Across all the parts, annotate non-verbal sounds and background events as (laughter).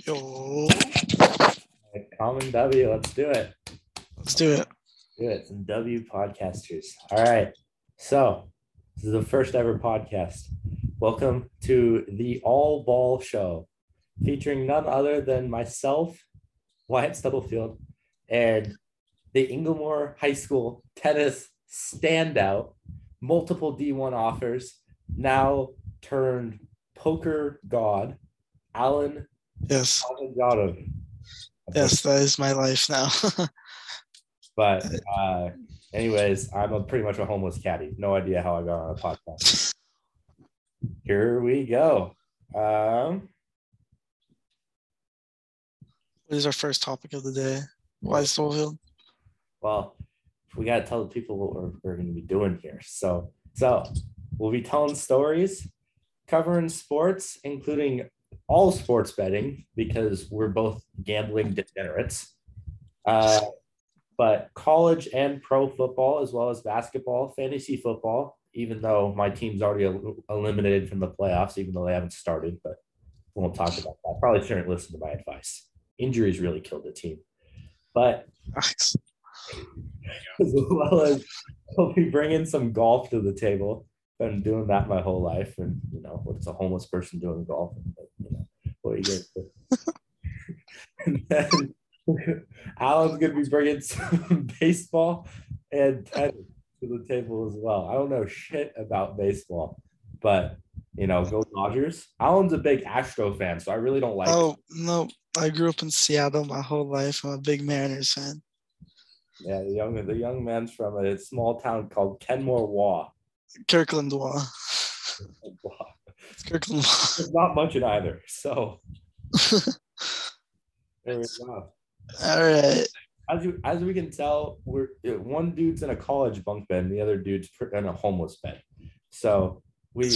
Yo, Common W. Let's do it. let's do it. Do it. Some W podcasters. All right. So this is the first ever podcast. Welcome to the All Ball Show, featuring none other than myself, Wyatt Stubblefield, and the Inglemoor High School tennis standout, multiple D1 offers, now turned poker god, Alan Yes, yes, that is my life now. (laughs) But uh, anyways, I'm a pretty much a homeless caddy. No idea how I got on a podcast. (laughs) Here we go. Um, what is our first topic of the day? Wyatt Stubblefield? well, we got to tell the people what we're, we're going to be doing here. So, so we'll be telling stories, covering sports, including all sports betting because we're both gambling degenerates. Uh, but college and pro football, as well as basketball, fantasy football, even though my team's already el- eliminated from the playoffs, even though they haven't started, but we won't talk about that. Probably shouldn't listen to my advice. Injuries really killed the team. But (laughs) as well as we'll be bringing some golf to the table. Been doing that my whole life, and you know what's a homeless person doing golf? But, you know what are you do? (laughs) and then Alan's gonna be bringing some (laughs) baseball and tennis to the table as well. I don't know shit about baseball, but you know, go Dodgers. Alan's a big Astro fan, so I really don't like. Oh no, I grew up in Seattle my whole life. I'm a big Mariners fan. Yeah, the young the young man's from a small town called Kenmore Waugh. Kirkland Wa. It's (laughs) Kirkland Wa. There's not much in either. So (laughs) there we go. All right. As you as we can tell, we're one dude's in a college bunk bed, and the other dude's in a homeless bed. So we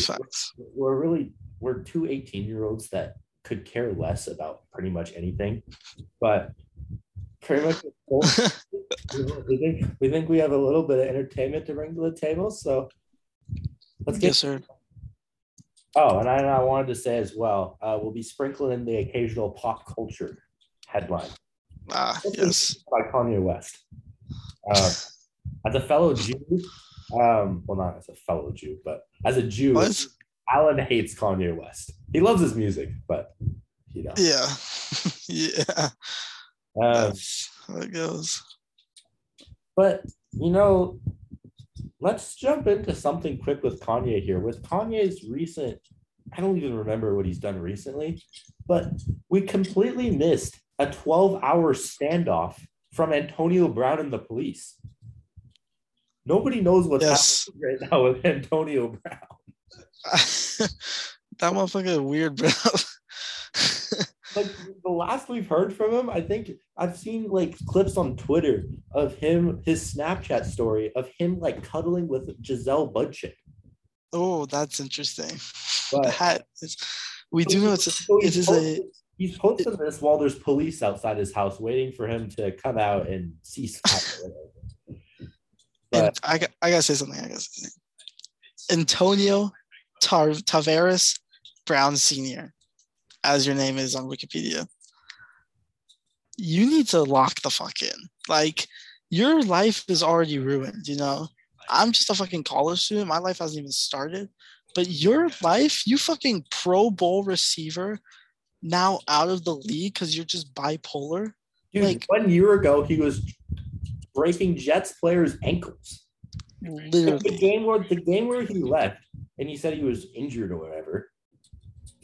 we're really we're two 18 year olds that could care less about pretty much anything, but pretty much (laughs) we think we think we have a little bit of entertainment to bring to the table. So let's get yes, sir. Oh, and I, and I wanted to say as well, uh, we'll be sprinkling in the occasional pop culture headline Ah, yes. by Kanye West. Uh, as a fellow Jew, um, well, not as a fellow Jew, but as a Jew, What? Alan hates Kanye West. He loves his music, but you know, Yeah. (laughs) yeah. um, That's how it goes. but you know, let's jump into something quick with Kanye here. With Kanye's recent, I don't even remember what he's done recently, but we completely missed a 12 hour standoff from Antonio Brown and the police. Nobody knows what's Yes. happening right now with Antonio Brown. (laughs) that motherfucker weird, bro. (laughs) Like the last we've heard from him, I think I've seen like clips on Twitter of him, his Snapchat story of him like cuddling with Gisele Bündchen. oh, that's interesting. But- (laughs) that is, we do know it's a, So it he's is a he's posting this while there's police outside his house waiting for him to come out and cease fire. and But I I gotta say something. I gotta say something. Antonio Tar- Tavares Brown Sr., as your name is on Wikipedia. You need to lock the fuck in. Like your life is already ruined. You know, I'm just a fucking college student. My life hasn't even started. But your life, you fucking Pro Bowl receiver, now out of the league because you're just bipolar. dude, like- one year ago he was breaking Jets players' ankles. Literally. The game where the game where he left and he said he was injured or whatever.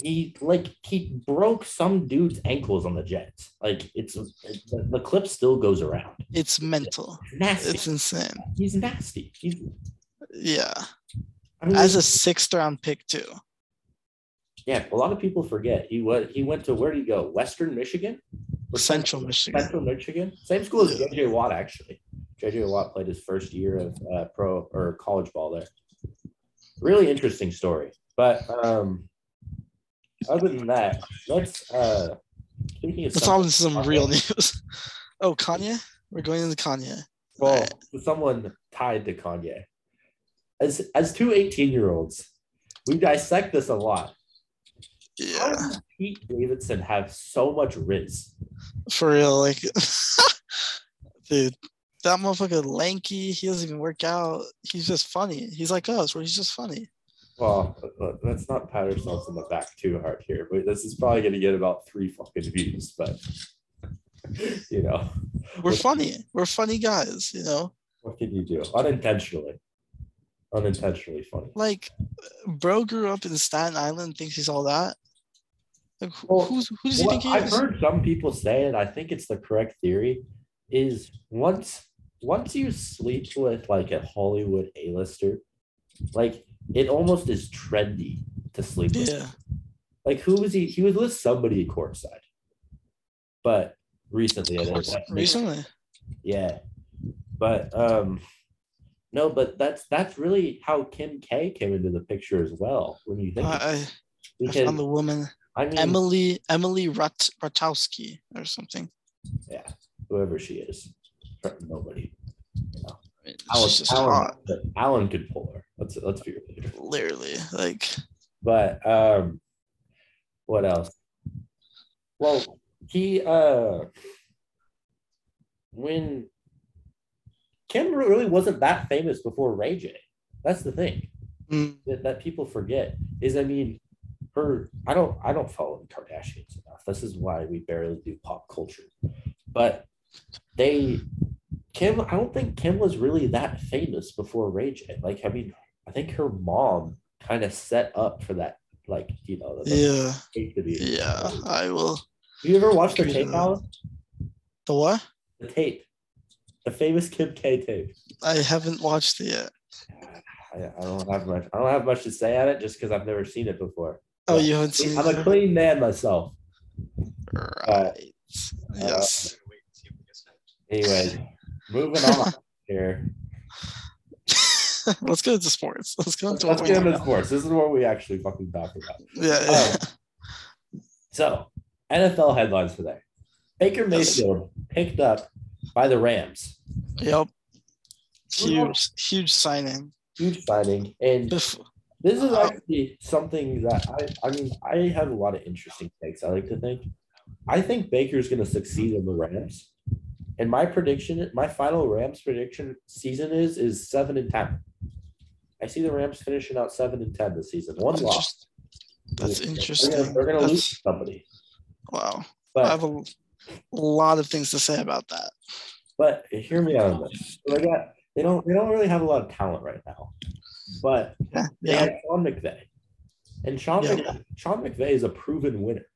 He like he broke some dude's ankles on the Jets. Like it's the, the clip still goes around. It's mental. Nasty. It's insane. He's nasty. He's, Yeah. I mean, As a sixth round pick too. yeah, a lot of people forget he was he went to where did he go? Western Michigan, Or Central Michigan. Central Michigan, same school as. JJ Watt actually. JJ Watt played his first year of uh, pro or college ball there. Really interesting story, but um, other than that, let's uh, speaking of Let's some- on some real news. (laughs) Oh, Kanye? We're going into Kanye. well, Alright. someone tied to Kanye. As as two 18 year olds, we dissect this a lot. How Yeah, does Pete Davidson have so much Riz? for real. Like, (laughs) dude, that motherfucker lanky. He doesn't even work out. He's just funny. He's like us, where he's just funny. Well, let- let's not pat ourselves on the back too hard here, but this is probably going to get about three fucking views. But you know, We're funny. We're funny guys. You know, what can you do? Unintentionally, unintentionally funny. like, bro grew up in Staten Island, thinks he's all that. Like, who, Well, who's who does he Well, think he I've is? heard some people say it. I think it's the correct theory. Is once once you sleep with like a Hollywood A-lister, like it almost is trendy to sleep with. Yeah, Like who was he? He was with somebody courtside, but recently, I course, recently. yeah. But um, no, but that's that's really how Kim K came into the picture as well. When you think, I, about it. I, I found the woman I mean, Emily Emily Rat, Ratowski or something. yeah, whoever she is, nobody. I mean, Alan, just Alan, hot, Alan could pull her. Let's let's be real. literally. Like, But um, what else? Well, he uh, when Kim really wasn't that famous before Ray J. That's the thing mm, that, that people forget is I mean her I don't I don't follow the Kardashians enough. This is why we barely do pop culture. But they Kim I don't think Kim was really that famous before Ray J. Like I mean I think her mom kind of set up for that like you know yeah, tape to be. yeah. I will. Have you ever watched the tape. Alan? The what? The tape. The famous Kim K tape. I haven't watched it yet. I, I don't have much I don't have much to say on it just because I've never seen it before. Oh, Yeah. you haven't seen I'm a clean man myself. Right. Uh, yes. Anyway, moving on here. (laughs) Let's go into sports. Let's go Let's into we get into sports. This is what we actually fucking talk about. Yeah. Oh. So, NFL headlines today. Baker Mayfield picked up by the Rams. Yep. Huge, huge signing. Huge signing. And this is actually something that I, I mean, I have a lot of interesting takes. I like to think. I think Baker's going to succeed in the Rams. And my prediction, my final Rams prediction season is is seven and ten. I see the Rams finishing out seven and ten this season. One loss. That's They're interesting. gonna, they're gonna lose somebody. Wow. I have a lot of things to say about that. but hear me out on this. They got they don't they don't really have a lot of talent right now. But Yeah. they Yeah. had Sean McVay. And Sean, Yeah. McVay, Sean McVay is a proven winner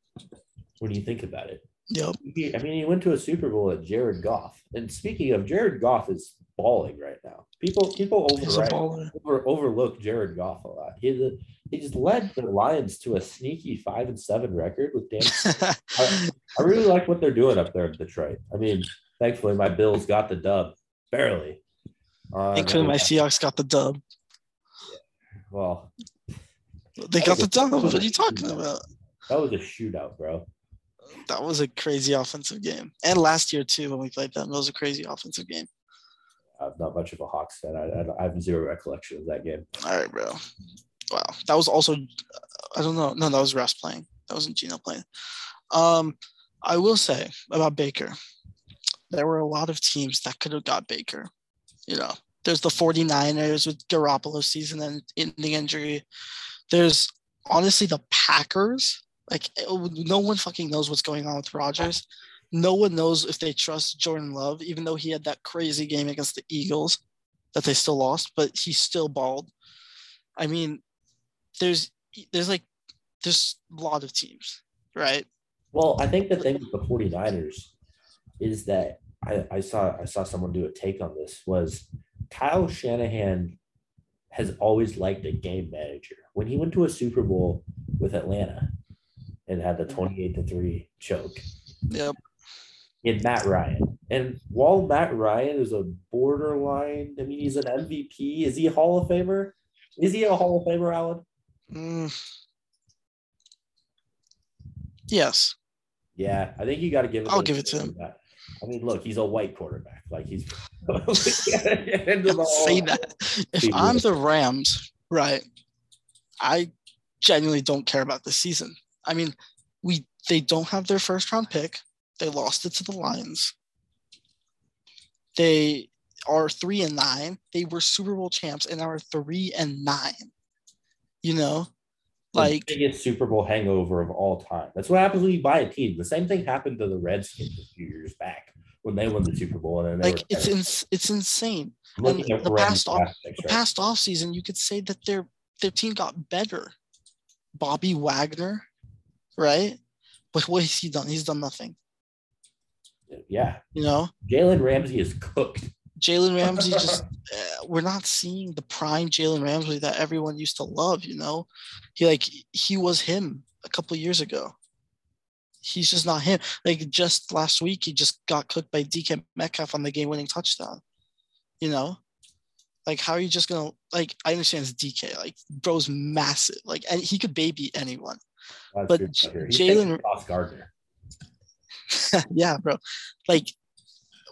when you think about it. Yep. He- I mean, he went to a Super Bowl at Jared Goff. And speaking of Jared Goff is balling right now. People people He's a override, baller. over, overlook Jared Goff a lot. He he's led the Lions to a sneaky five and seven record with Dan. (laughs) I really like what they're doing up there in Detroit. I mean, thankfully my Bills got the dub barely. Uh, Including my Seahawks got the dub. well, They got the dub. What are you talking about? that was a shootout, bro. That was a crazy offensive game. And last year too, when we played them, it was a crazy offensive game. I'm not much of a Hawks fan. I, I, I have zero recollection of that game. All right, bro. Wow, that was also I don't know. No, that was Russ playing. That wasn't Geno playing. Um, I will say about Baker, there were a lot of teams that could have got Baker. You know, there's the 49ers with Garoppolo season and ending injury. There's honestly the Packers. Like no one fucking knows what's going on with Rodgers. No one knows if they trust Jordan Love, even though he had that crazy game against the Eagles that they still lost, but he still balled. I mean, there's there's like there's a lot of teams, right? Well, I think the thing with the 49ers is that I, I saw I saw someone do a take on this was Kyle Shanahan has always liked a game manager. When he went to a Super Bowl with Atlanta and had the 28 to 3 choke, Yep. in Matt Ryan. And while Matt Ryan is a borderline, I mean, he's an MVP. Is he a Hall of Famer? Is he a Hall of Famer, Alan? Mm. Yes. Yeah, I think you got to give it. I'll give it to him. That. I mean, look, he's a white quarterback. Like he's (laughs) (laughs) into say that. If I'm the Rams, right, I genuinely don't care about the season. I mean, we they don't have their first round pick. They lost it to the Lions. They are three and nine. They were Super Bowl champs and are three and nine. You know, like the biggest Super Bowl hangover of all time. That's what happens when you buy a team. The same thing happened to the Redskins a few years back when they won the Super Bowl. And like it's ins- it's insane. And the past off picks, the past off season, you could say that their their team got better. Bobby Wagner, right? But what has he done? He's done nothing. Yeah. You know, Jalen Ramsey is cooked. Jalen (laughs) Ramsey just uh, we're not seeing the prime Jalen Ramsey that everyone used to love. You know, he like he was him a couple years ago. He's just not him. Like just last week, he just got cooked by DK Metcalf on the game-winning touchdown. You know, like how are you just gonna like? I understand it's DK. Like bro's massive. Like and he could baby anyone. That's but Jalen Gardner. (laughs) yeah, bro. Like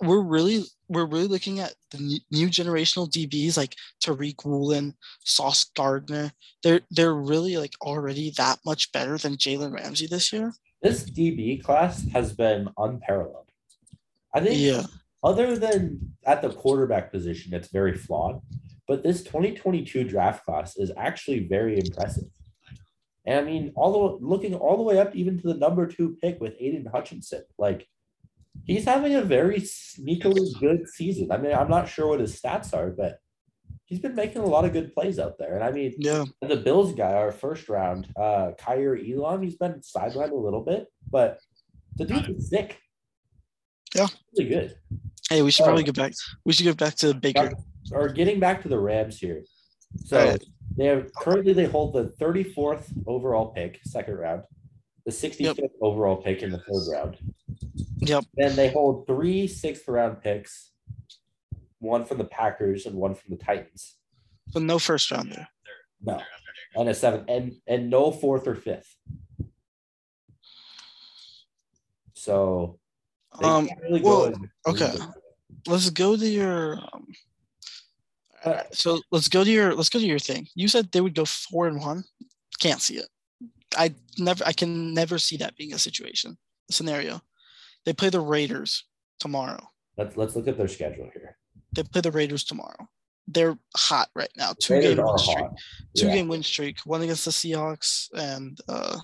we're really we're really looking at the new generational DBs like Tariq Woolen, Sauce Gardner. They're they're really like already that much better than Jalen Ramsey this year. This DB class has been unparalleled. I think yeah. other than at the quarterback position, it's very flawed. But this 2022 draft class is actually very impressive. And I mean, all the looking all the way up even to the number two pick with Aidan Hutchinson. Like he's having a very sneakily good season. I mean, I'm not sure what his stats are, but he's been making a lot of good plays out there. And I mean, yeah, the Bills guy, our first round, uh, Kaiir Elam, he's been sidelined a little bit, but the dude is sick. Yeah, really good. Hey, we should probably get back. We should get back to Baker. Or getting back to the Rams here. So right. they have currently they hold the 34th overall pick, second round, the 65th yep. overall pick in the third round. Yep. Then they hold three sixth round picks, one from the Packers and one from the Titans. But no first rounder. No. And a seventh and and no fourth or fifth. So um really well, okay. Let's go to your um, uh, so let's go to your let's go to your thing. You said they would go four and one. Can't see it. I never I can never see that being a situation, a scenario. They play the Raiders tomorrow. Let's let's look at their schedule here. They play the Raiders tomorrow. They're hot right now. Two game win streak. Two yeah. game win streak. One against the Seahawks and uh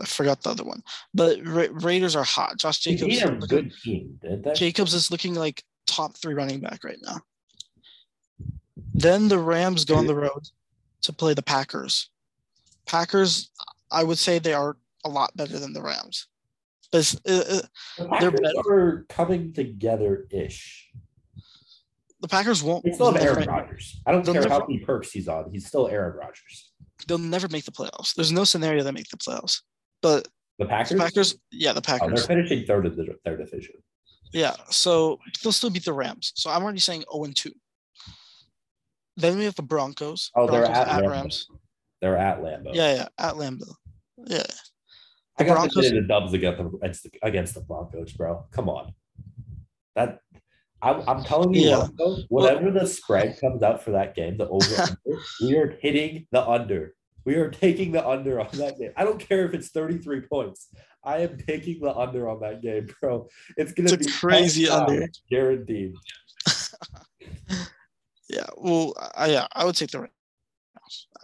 I forgot the other one. But Ra- Raiders are hot. Josh Jacobs. good team, Jacobs is looking like top three running back right now. Then the Rams go on the road to play the Packers. Packers, I would say they are a lot better than the Rams. But uh, uh, the they're better. coming together ish. The Packers won't. They still have Aaron Rodgers. I don't care never, how many perks he's on. He's still Aaron Rodgers. They'll never make the playoffs. There's no scenario that make the playoffs. But the Packers. The Packers. Yeah, the Packers. Oh, they're finishing third the, their division. Yeah, so they'll still beat the Rams. So I'm already saying 0 and 2. Then we have the Broncos. Oh, Broncos they're at, at Rams. They're at Lambeau. Yeah, yeah, at Lambeau. Yeah. I got Broncos, the Dubs against the, against the Broncos, bro. Come on. That I'm, I'm telling you, yeah. what, whatever well, the spread comes out for that game, the over (laughs) under, we are hitting the under. We are taking the under on that game. I don't care if it's 33 points. I am taking the under on that game, bro. It's gonna it's be crazy under, guaranteed. (laughs) yeah, well, I, yeah, I would take the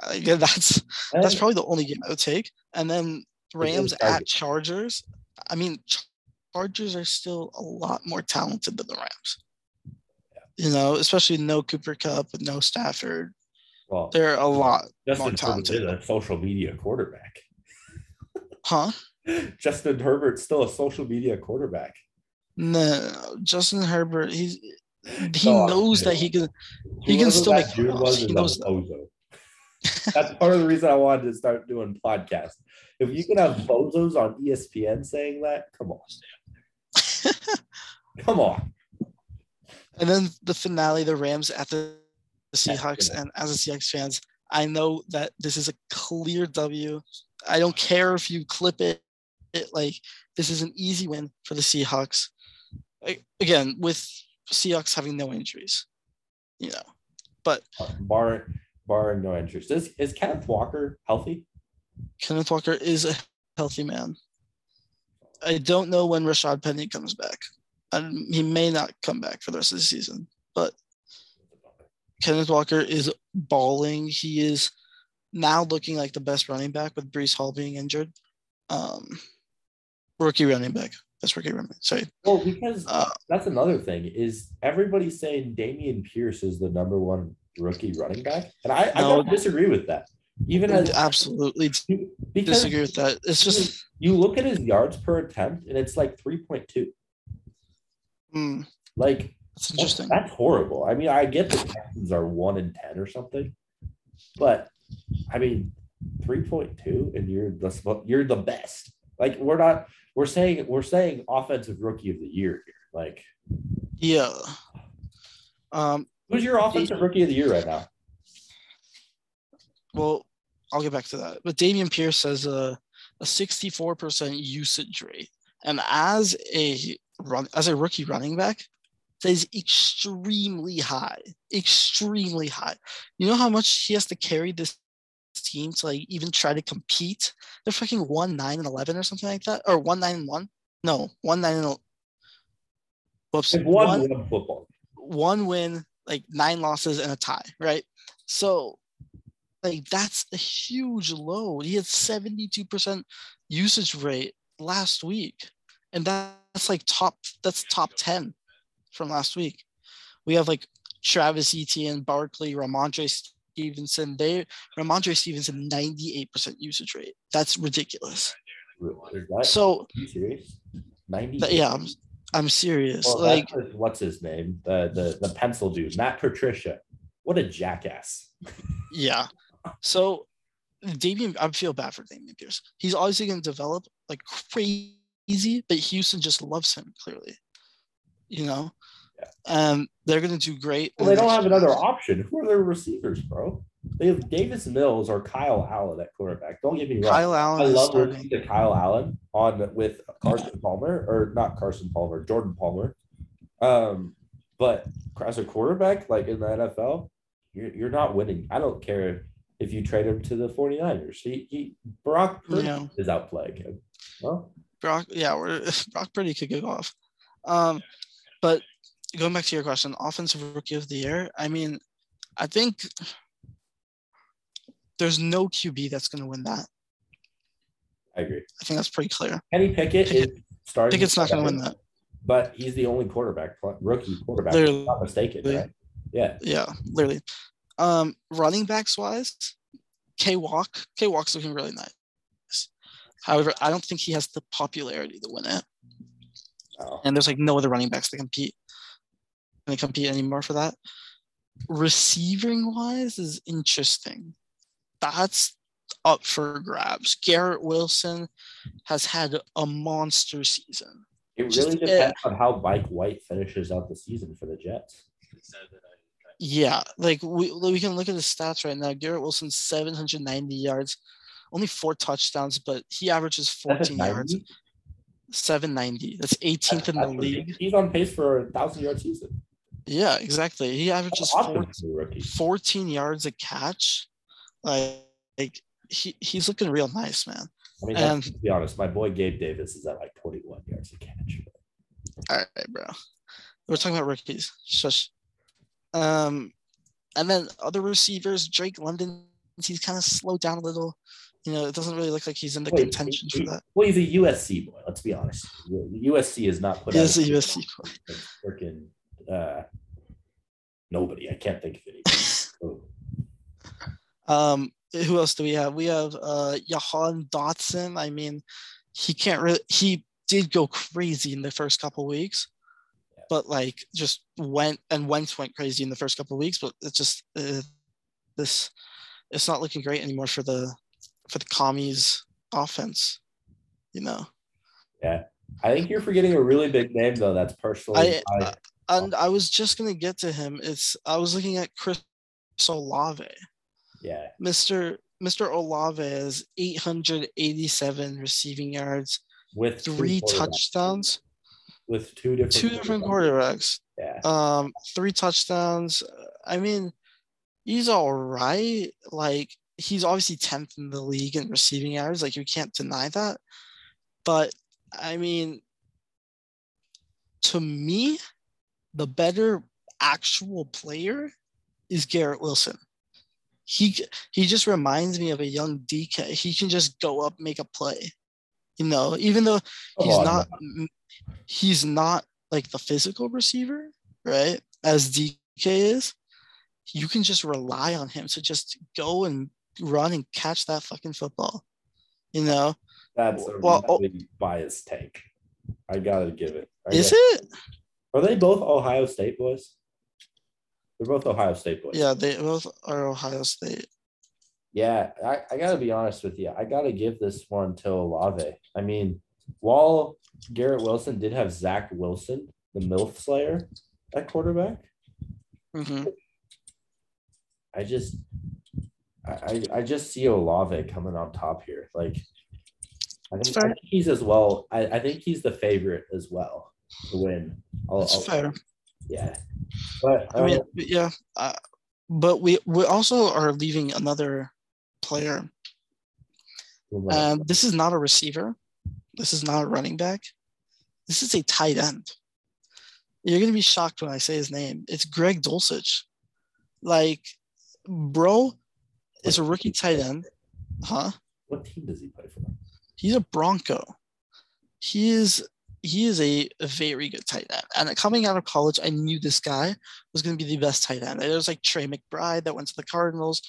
uh, yeah, that's that's probably the only game I would take. And then Rams at Chargers. I mean, Chargers are still a lot more talented than the Rams. Yeah. You know, especially no Cooper Kupp and no Stafford. Well, they're a lot Justin more talented. Herbert is a social media quarterback. Huh? (laughs) Justin Herbert's still a social media quarterback. No, Justin Herbert. He's he oh, knows that he can. He can still make. Was he knows. (laughs) That's part of the reason I wanted to start doing podcasts. If you can have bozos on ESPN saying that, come on. (laughs) come on. And then the finale, the Rams at the Seahawks. And as a Seahawks fans, I know that this is a clear W. I don't care if you clip it. it like this is an easy win for the Seahawks. Again, with Seahawks having no injuries, you know. But bar barring no injuries, is is Kenneth Walker healthy? Kenneth Walker is a healthy man. I don't know when Rashad Penny comes back. And he may not come back for the rest of the season, but Kenneth Walker is balling. He is now looking like the best running back with Breece Hall being injured. Um, rookie running back. That's rookie running back. Sorry. Well, because Uh, that's another thing is everybody saying Dameon Pierce is the number one rookie running back, and I, I don't disagree with that. Even as absolutely disagree with that. It's just you look at his yards per attempt, and it's like three point two. mm, Like that's that's, interesting. that's horrible. I mean, I get the Texans are one in ten or something, but I mean, three point two, and you're the you're the best. Like we're not. We're saying we're saying offensive rookie of the year here. Like, Yeah. Um, who's your offensive rookie of the year right now? well, I'll get back to that. But Dameon Pierce has a a 64% usage rate. And as a run as a rookie running back, that is extremely high. Extremely high. You know how much he has to carry this team to like even try to compete? They're fucking one nine and eleven or something like that. Or one nine and one? No, one nine and whoops. One- one football. one win, like nine losses and a tie, right? So, like that's a huge load. He had 72% usage rate last week. And that's like top that's top 10 from last week. We have like Travis Etienne, Barkley, Rhamondre Stevenson. They Rhamondre Stevenson 98% usage rate. That's ridiculous. That So serious? Ninety. yeah, I'm, I'm serious. Well, like what- what's his name? The the the pencil dude, Matt Patricia. What a jackass. Yeah. So Dameon, I feel bad for Dameon Pierce. He's obviously going to develop like crazy, but Houston just loves him clearly. You know, And they're going to do great. Well, they don't have another option. Who are their receivers, bro? They have Davis Mills or Kyle Allen at quarterback. Don't get me wrong. Kyle Allen I love listening to Kyle Allen on with Carson Palmer or not Carson Palmer, Jordan Palmer. Um, but as a quarterback, like in the NFL, you're, you're not winning. I don't care if you trade him to the 49ers. He, he Brock Purdy Yeah. is outplaying him. Well, Brock, yeah, (laughs) Brock Purdy could go off. Um, but going back to your question, offensive rookie of the year. I mean, I think there's no QB that's going to win that. I agree. I think that's pretty clear. Kenny Pickett, Pickett- is starting. Pickett's not going to win that. but he's the only quarterback, rookie quarterback. Literally. Not mistaken, right? Yeah. Yeah, literally. Um, running backs wise, K Walk, K Walk's looking really nice. However, I don't think he has the popularity to win it. Oh, And there's like no other running backs that compete. Can they compete anymore for that? Receiving wise is interesting. That's up for grabs. Garrett Wilson has had a monster season. it just- really depends on how Mike White finishes out the season for the Jets. Yeah, like we we can look at the stats right now. Garrett Wilson 790 yards, only four touchdowns, but he averages 14 yards, 790? 790. That's 18th in the league. He's on pace for a thousand yard season. Yeah, exactly. He averages That's four, for a rookie. 14 yards a catch. Like, like he, he's looking real nice, man. I mean, And- to be honest, my boy Gabe Davis is at like 21 yards a catch. All right, bro. We're talking about rookies. Shush. Um, and then other receivers, Drake London, he's kind of slowed down a little. You know, it doesn't really look like he's in the Wait, contention he- for that. Well, he's a USC boy. Let's be honest. USC is not put He out is a USC boy. Freaking uh, nobody. I can't think of any. (laughs) Oh, Um, who else do we have? We have uh Jahan Dotson. I mean, he can't really he did go crazy in the first couple weeks, but like just went and Wentz went crazy in the first couple weeks, but it's just uh, this it's not looking great anymore for the for the commies offense, you know. yeah. I think you're forgetting a really big name though. That's personally. I- I, And I was just gonna get to him. It's I was looking at Chris Olave. yeah. Mr. Mr. Olave has 887 receiving yards, With three touchdowns, With two different. two different quarterbacks. Yeah. um, three touchdowns. I mean, he's all right. Like he's obviously 10th in the league in receiving yards. Like you can't deny that. But I mean, to me, the better actual player is Garrett Wilson. He he just reminds me of a young DK. He can just go up, make a play. You know, even though oh, he's oh, not no. he's not like the physical receiver, right? As DK is, you can just rely on him to just go and run and catch that fucking football. You know? That's a well, oh really biased take. I gotta give it. I is it? Are they both Ohio State boys? They're both Ohio State boys. Yeah, they both are Ohio State. Yeah, I, I gotta be honest with you. I gotta give this one to Olave. I mean, while Garrett Wilson did have Zach Wilson, the MILF Slayer, at quarterback, mm-hmm. I just I, I just see Olave coming on top here. Like I think, I think he's as well. I, I think he's the favorite as well to win. I'll, That's I'll, fair. Yeah, but um, I mean, yeah, uh, but we we also are leaving another player. And this is not a receiver. This is not a running back. This is a tight end. You're gonna be shocked when I say his name. It's Greg Dulcich. Like, bro is a rookie tight end. Huh? What team does he play for? He's a Bronco. He is he is a, very good tight end. And coming out of college, I knew this guy was going to be the best tight end. There was like Trey McBride that went to the Cardinals,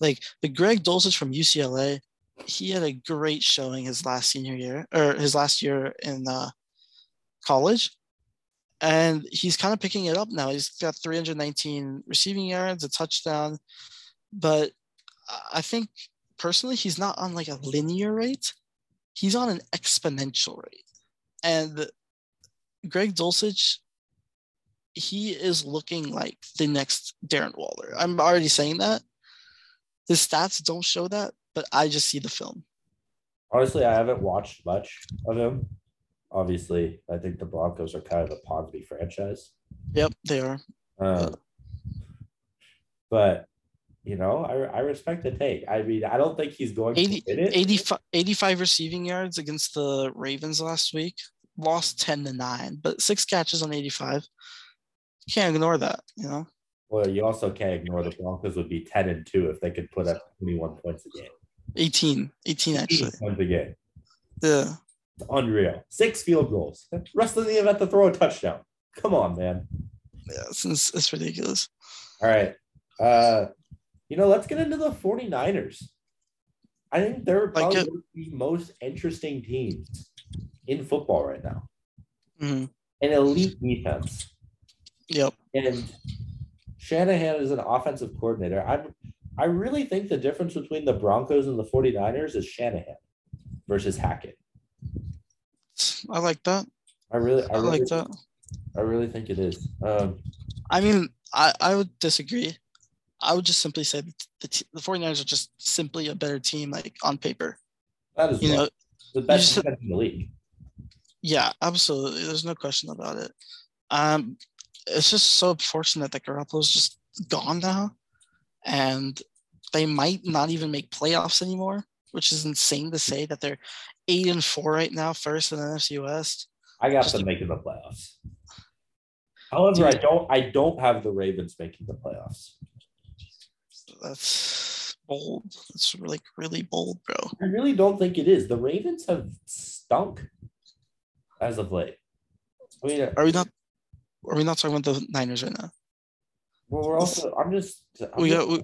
like the Greg Dulcich from UCLA. He had a great showing his last senior year or his last year in uh, college, and he's kind of picking it up now. He's got 319 receiving yards, a touchdown, but I think personally he's not on like a linear rate. He's on an exponential rate. And Greg Dulcich, he is looking like the next Darren Waller. I'm already saying that. His stats don't show that, but I just see the film. Honestly, I haven't watched much of him. Obviously, I think the Broncos are kind of a Ponsby franchise. Yep, they are. Um, but you know, I, I respect the take. I mean, I don't think he's going 80, to 85, 85 receiving yards against the Ravens last week. Lost 10 to 9, but six catches on 85. can't ignore that, you know? Well, you also can't ignore the Broncos would be 10 and 2 if they could put up 21 points a game. 18. 18 actually. Points a game. Yeah. It's unreal. Six field goals. Rest of the event to throw a touchdown. Come on, man. Yeah, it's, it's ridiculous. All right. Uh you know, let's get into the 49ers. I think they're probably like the most interesting teams in football right now. Mm-hmm. An elite defense. Yep. And Shanahan is an offensive coordinator. I I really think the difference between the Broncos and the 49ers is Shanahan versus Hackett. I like that. I really I, I really, like that. I really think it is. Um, I mean, I, I would disagree. I would just simply say the, t- the 49ers are just simply a better team, like on paper. That is, you know, the best just, in the league. Yeah, absolutely. There's no question about it. Um, it's just so fortunate that Garoppolo's just gone now, and they might not even make playoffs anymore, which is insane to say that they're eight and four right now, first in the NFC West. I got just them making the playoffs. However, Dude, I don't. I don't have the Ravens making the playoffs that's bold. That's really really bold, bro. I really don't think it is. The Ravens have stunk as of late. I mean, are we not? Are we not talking about the Niners right now? Well, we're also. I'm just. I'm we got. We,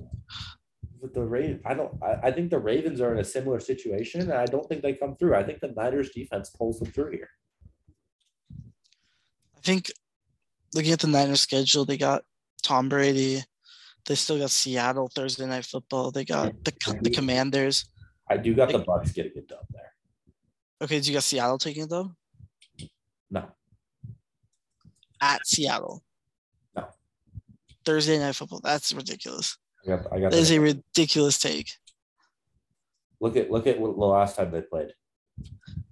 with the Ravens, I don't. I, I think the Ravens are in a similar situation, and I don't think they come through. I think the Niners defense pulls them through here. I think looking at the Niners schedule, they got Tom Brady, they still got Seattle Thursday night football. They got the the Commanders. I do got the Bucks getting a dub there. Okay, do you got Seattle taking a dub? No. At Seattle. No. Thursday night football. That's ridiculous. I got. I got. That is a ridiculous take. Look at look at what the last time they played.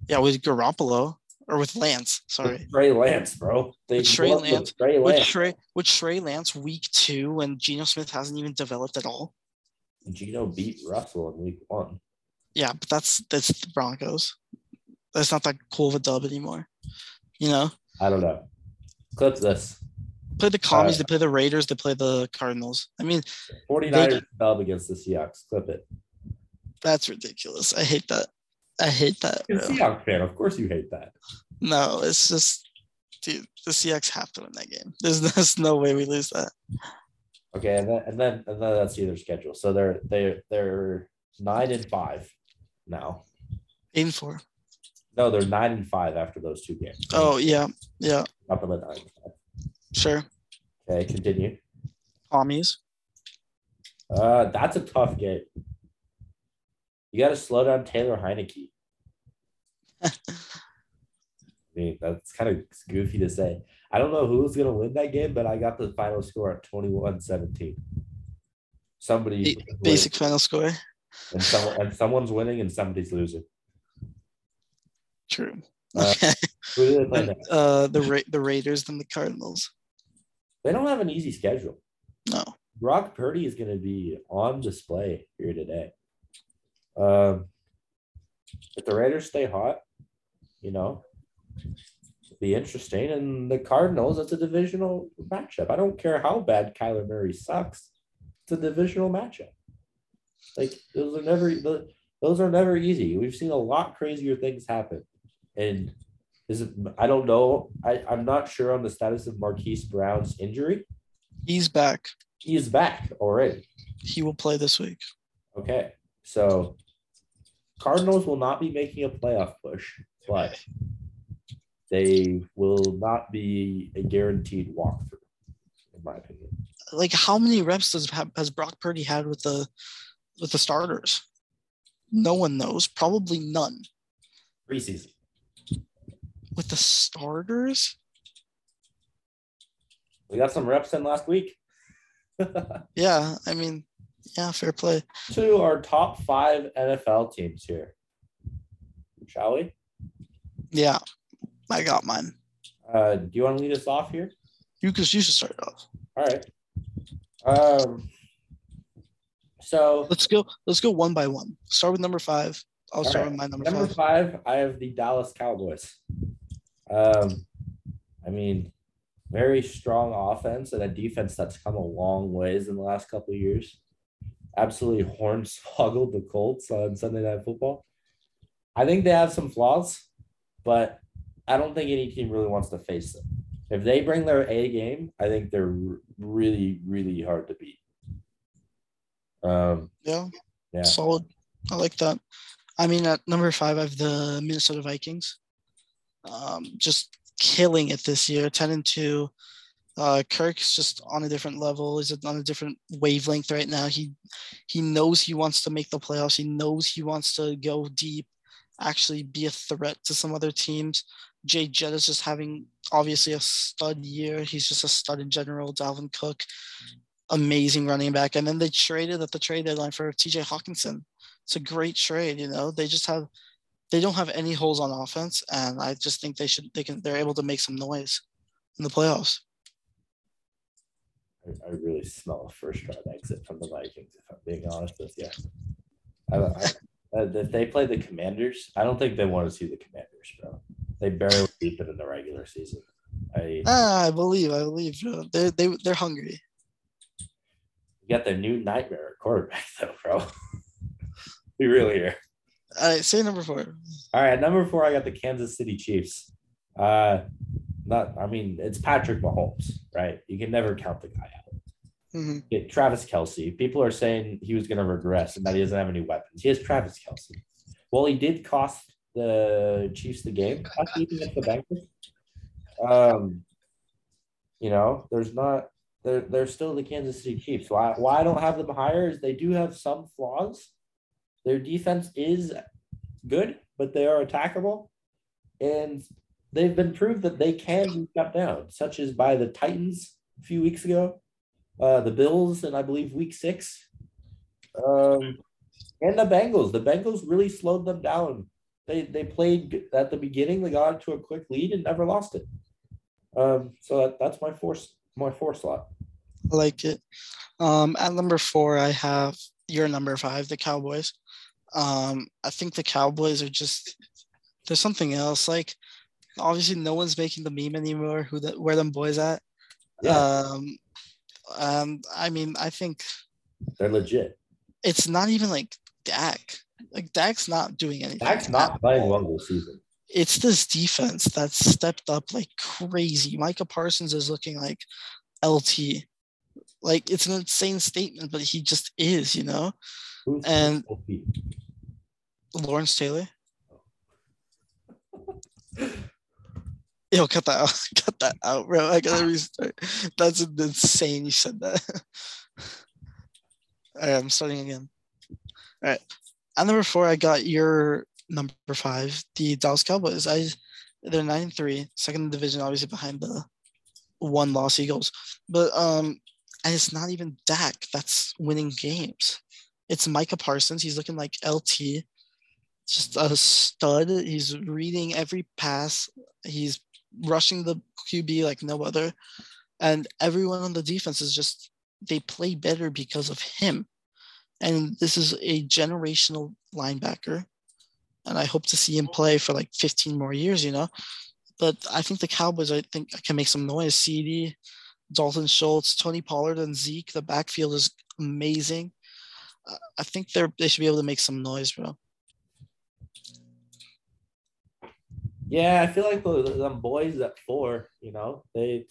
Yeah, with Garoppolo or with Lance. Sorry, with Trey Lance, bro. They with Trey Lance. With Trey Lance. With Trey, with Trey Lance, week two, when Geno Smith hasn't even developed at all. Geno beat Russell in week one. Yeah, but that's that's the Broncos. That's not that cool of a dub anymore. You know, I don't know. Clip this. play the commies, Uh, they play the Raiders, they play the Cardinals. I mean, 49ers dub against the Seahawks. Clip it. that's ridiculous. I hate that. I hate that. You're a. Seahawks fan. Of course you hate that. No, it's just, dude, the Seahawks have to win that game. There's, (laughs) there's no way we lose that. Okay, and then and then and then let's see their schedule. So they're they're they're nine and five now. Eight and four. No, they're nine and five after those two games. Oh yeah, yeah, up in the nine. sure. Okay, continue. Commies. Uh, that's a tough game. You got to slow down Taylor Heinicke. (laughs) I mean, that's kind of goofy to say. I don't know who's going to win that game, but I got the final score at 21 17. Somebody, Ba- Basic final score. and, someone, and someone's winning and somebody's losing. True. Uh, Okay. Who do they play (laughs) next? uh, the Ra- the Raiders and the Cardinals. They don't have an easy schedule. No. Brock Purdy is going to be on display here today. Um, if the Raiders stay hot, you know, be interesting. And the Cardinals, it's a divisional matchup. I don't care how bad Kyler Murray sucks. It's a divisional matchup. Like those are never the- those are never easy. We've seen a lot crazier things happen. And is it, I don't know. I, I'm not sure on the status of Marquise Brown's injury. He's back. He's back already. He will play this week. Okay, so Cardinals will not be making a playoff push, but they will not be a guaranteed walkthrough, in my opinion. Like, how many reps does has Brock Purdy had with the with the starters? No one knows. Probably none. Preseason. With the starters, We got some reps in last week. (laughs) yeah. I mean, yeah, fair play. to our top five NFL teams here. Shall we? Yeah, I got mine. Uh, do you want to lead us off here? You could you should start off. All right. Um. So Let's go. Let's go one by one. Start with number five. I'll start right. with my number, Number five. five, I have the Dallas Cowboys. Um, I mean, very strong offense and a defense that's come a long ways in the last couple of years. Absolutely hornswoggled the Colts on Sunday Night Football. I think they have some flaws, but I don't think any team really wants to face them. If they bring their A game, I think they're really, really hard to beat. Um, Yeah, yeah, solid. I like that. I mean, at number five, I have the Minnesota Vikings. Um, just killing it this year, ten and two. Uh, Kirk's just on a different level. He's on a different wavelength right now. He he knows he wants to make the playoffs. He knows he wants to go deep, actually be a threat to some other teams. Jay Jett is just having obviously a stud year. He's just a stud in general. Dalvin Cook, amazing running back. And then they traded at the trade deadline for TJ Hockenson. It's a great trade, you know. They just have they don't have any holes on offense, and I just think they should they can they're able to make some noise in the playoffs. I, I really smell a first round exit from the Vikings, if I'm being honest with you. I, I, uh, if they play the Commanders, I don't think they want to see the Commanders, bro. They barely beat them in the regular season. I Ah, I believe, I believe uh, they they they're hungry. you got their new nightmare quarterback, (laughs) though, bro. we really here. All right, say number four. All right, number four, I got the Kansas City Chiefs. Uh, not, I mean, it's Patrick Mahomes, right? You can never count the guy out. Hmm Okay, Travis Kelce. People are saying he was going to regress and that he doesn't have any weapons. He has Travis Kelce. Well, he did cost the Chiefs the game last week against the Bengals. Um, you know, there's not. They're, they're still the Kansas City Chiefs. Why, why I don't have them higher is they do have some flaws. Their defense is good, but they are attackable. And they've been proved that they can be shut down, such as by the Titans a few weeks ago uh, the Bills in I believe week six, um, and the Bengals. The Bengals really slowed them down. They they played at the beginning. They got to a quick lead and never lost it. Um, so that, that's my four my four slot. I like it. Um, at number four, I have your number five, the Cowboys. Um, I think the Cowboys are just there's something else. Like obviously no one's making the meme anymore. Who the where them boys at? Yeah. Um, um, I mean, I think They're legit. it's not even like Dak. Like Dak's not doing anything. Dak's not playing well this season. It's this defense that's stepped up like crazy. Micah Parsons is looking like LT. Like it's an insane statement, but he just is, you know. Who's And- Lawrence Taylor. (laughs) Yo, cut that out. (laughs) Cut that out, bro. I gotta restart. That's insane. You said that. (laughs) All right, I'm starting again. All right. At number four, I got your number five, the Dallas Cowboys. I they're nine and three, second division, obviously behind the one loss Eagles. But um, and it's not even Dak that's winning games. It's Micah Parsons. He's looking like LT just a stud. He's reading every pass. He's rushing the QB like no other. And everyone on the defense is just they play better because of him. And this is a generational linebacker. And I hope to see him play for like 15 more years, you know. But I think the Cowboys, I think, can make some noise. CeeDee, Dalton Schultz, Tony Pollard, and Zeke. The backfield is amazing. I think they're they should be able to make some noise, bro. Yeah, I feel like the, them boys at four, you know, they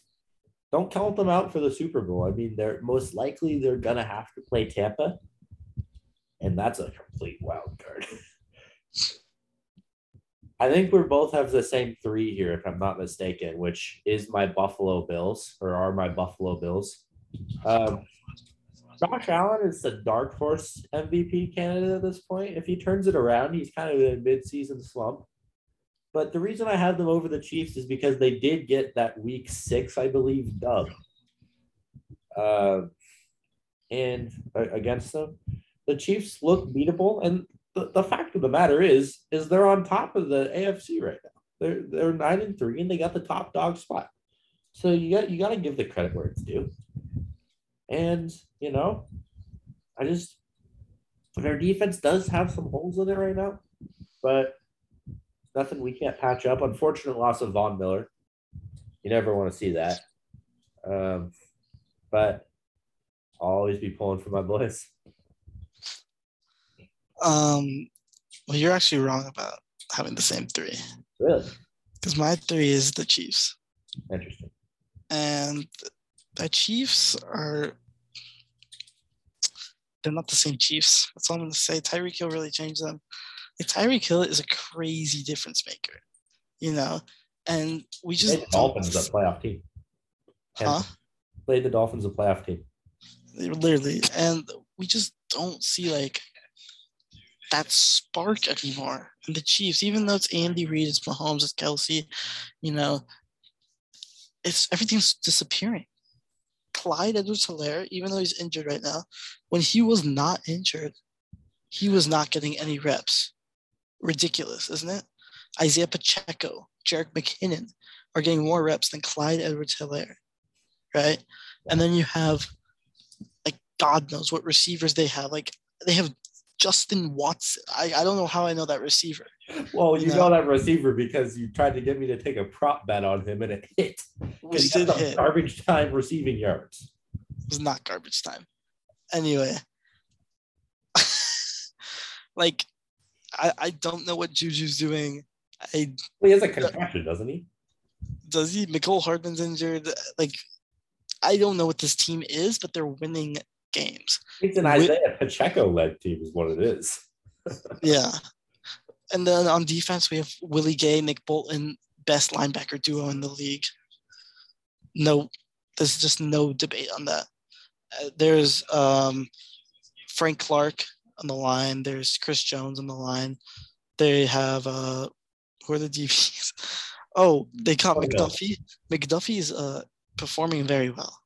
don't count them out for the Super Bowl. I mean, they're most likely they're gonna have to play Tampa, and that's a complete wild card. (laughs) I think we both have the same three here, if I'm not mistaken, which is my Buffalo Bills or are my Buffalo Bills. Um, Josh Allen is the dark horse MVP candidate at this point. If he turns it around, he's kind of in a mid-season slump. But the reason I have them over the Chiefs is because they did get that week six, I believe, dub. Uh, and uh, against them, the Chiefs look beatable. And the, the fact of the matter is, is they're on top of the AFC right now. They're they're nine and three, and they got the top dog spot. So you got you got to give the credit where it's due. And you know, I just their defense does have some holes in it right now, but nothing we can't patch up. Unfortunate loss of Von Miller. You never want to see that. Um, but I'll always be pulling for my boys. Um, well, you're actually wrong about having the same three Really because my three is the Chiefs, interesting. and the Chiefs are they're not the same Chiefs. That's all I'm gonna say. Tyreek Hill really changed them. Tyreek Hill is a crazy difference maker, you know, and we just Played the Dolphins a playoff team. huh? Played the Dolphins a playoff team. literally and we just don't see like that spark anymore and the chiefs even though it's andy reid it's mahomes it's kelce you know it's everything's disappearing clyde edwards helaire even though he's injured right now when he was not injured he was not getting any reps ridiculous isn't it isaiah pacheco jerick mckinnon are getting more reps than clyde edwards helaire right and then you have like God knows what receivers they have. Like they have Justin Watson. I, I don't know how I know that receiver. Well, you No. know that receiver because you tried to get me to take a prop bet on him and it hit. Which did hit. garbage time receiving yards. It was not garbage time. Anyway. (laughs) like I, I don't know what Juju's doing. I Well, he has a concussion, doesn't he? does he Mecole Hardman's injured? Like I don't know what this team is, but they're winning games. It's an Isaiah Pacheco led team, is what it is. (laughs) Yeah. And then on defense, we have Willie Gay, Nick Bolton, best linebacker duo in the league. No, there's just no debate on that. Uh, there's um, Frank Clark on the line. There's Chris Jones on the line. They have uh, who are the (laughs) DBs? Oh, they got Thornhill. McDuffie. McDuffie is uh, performing very well.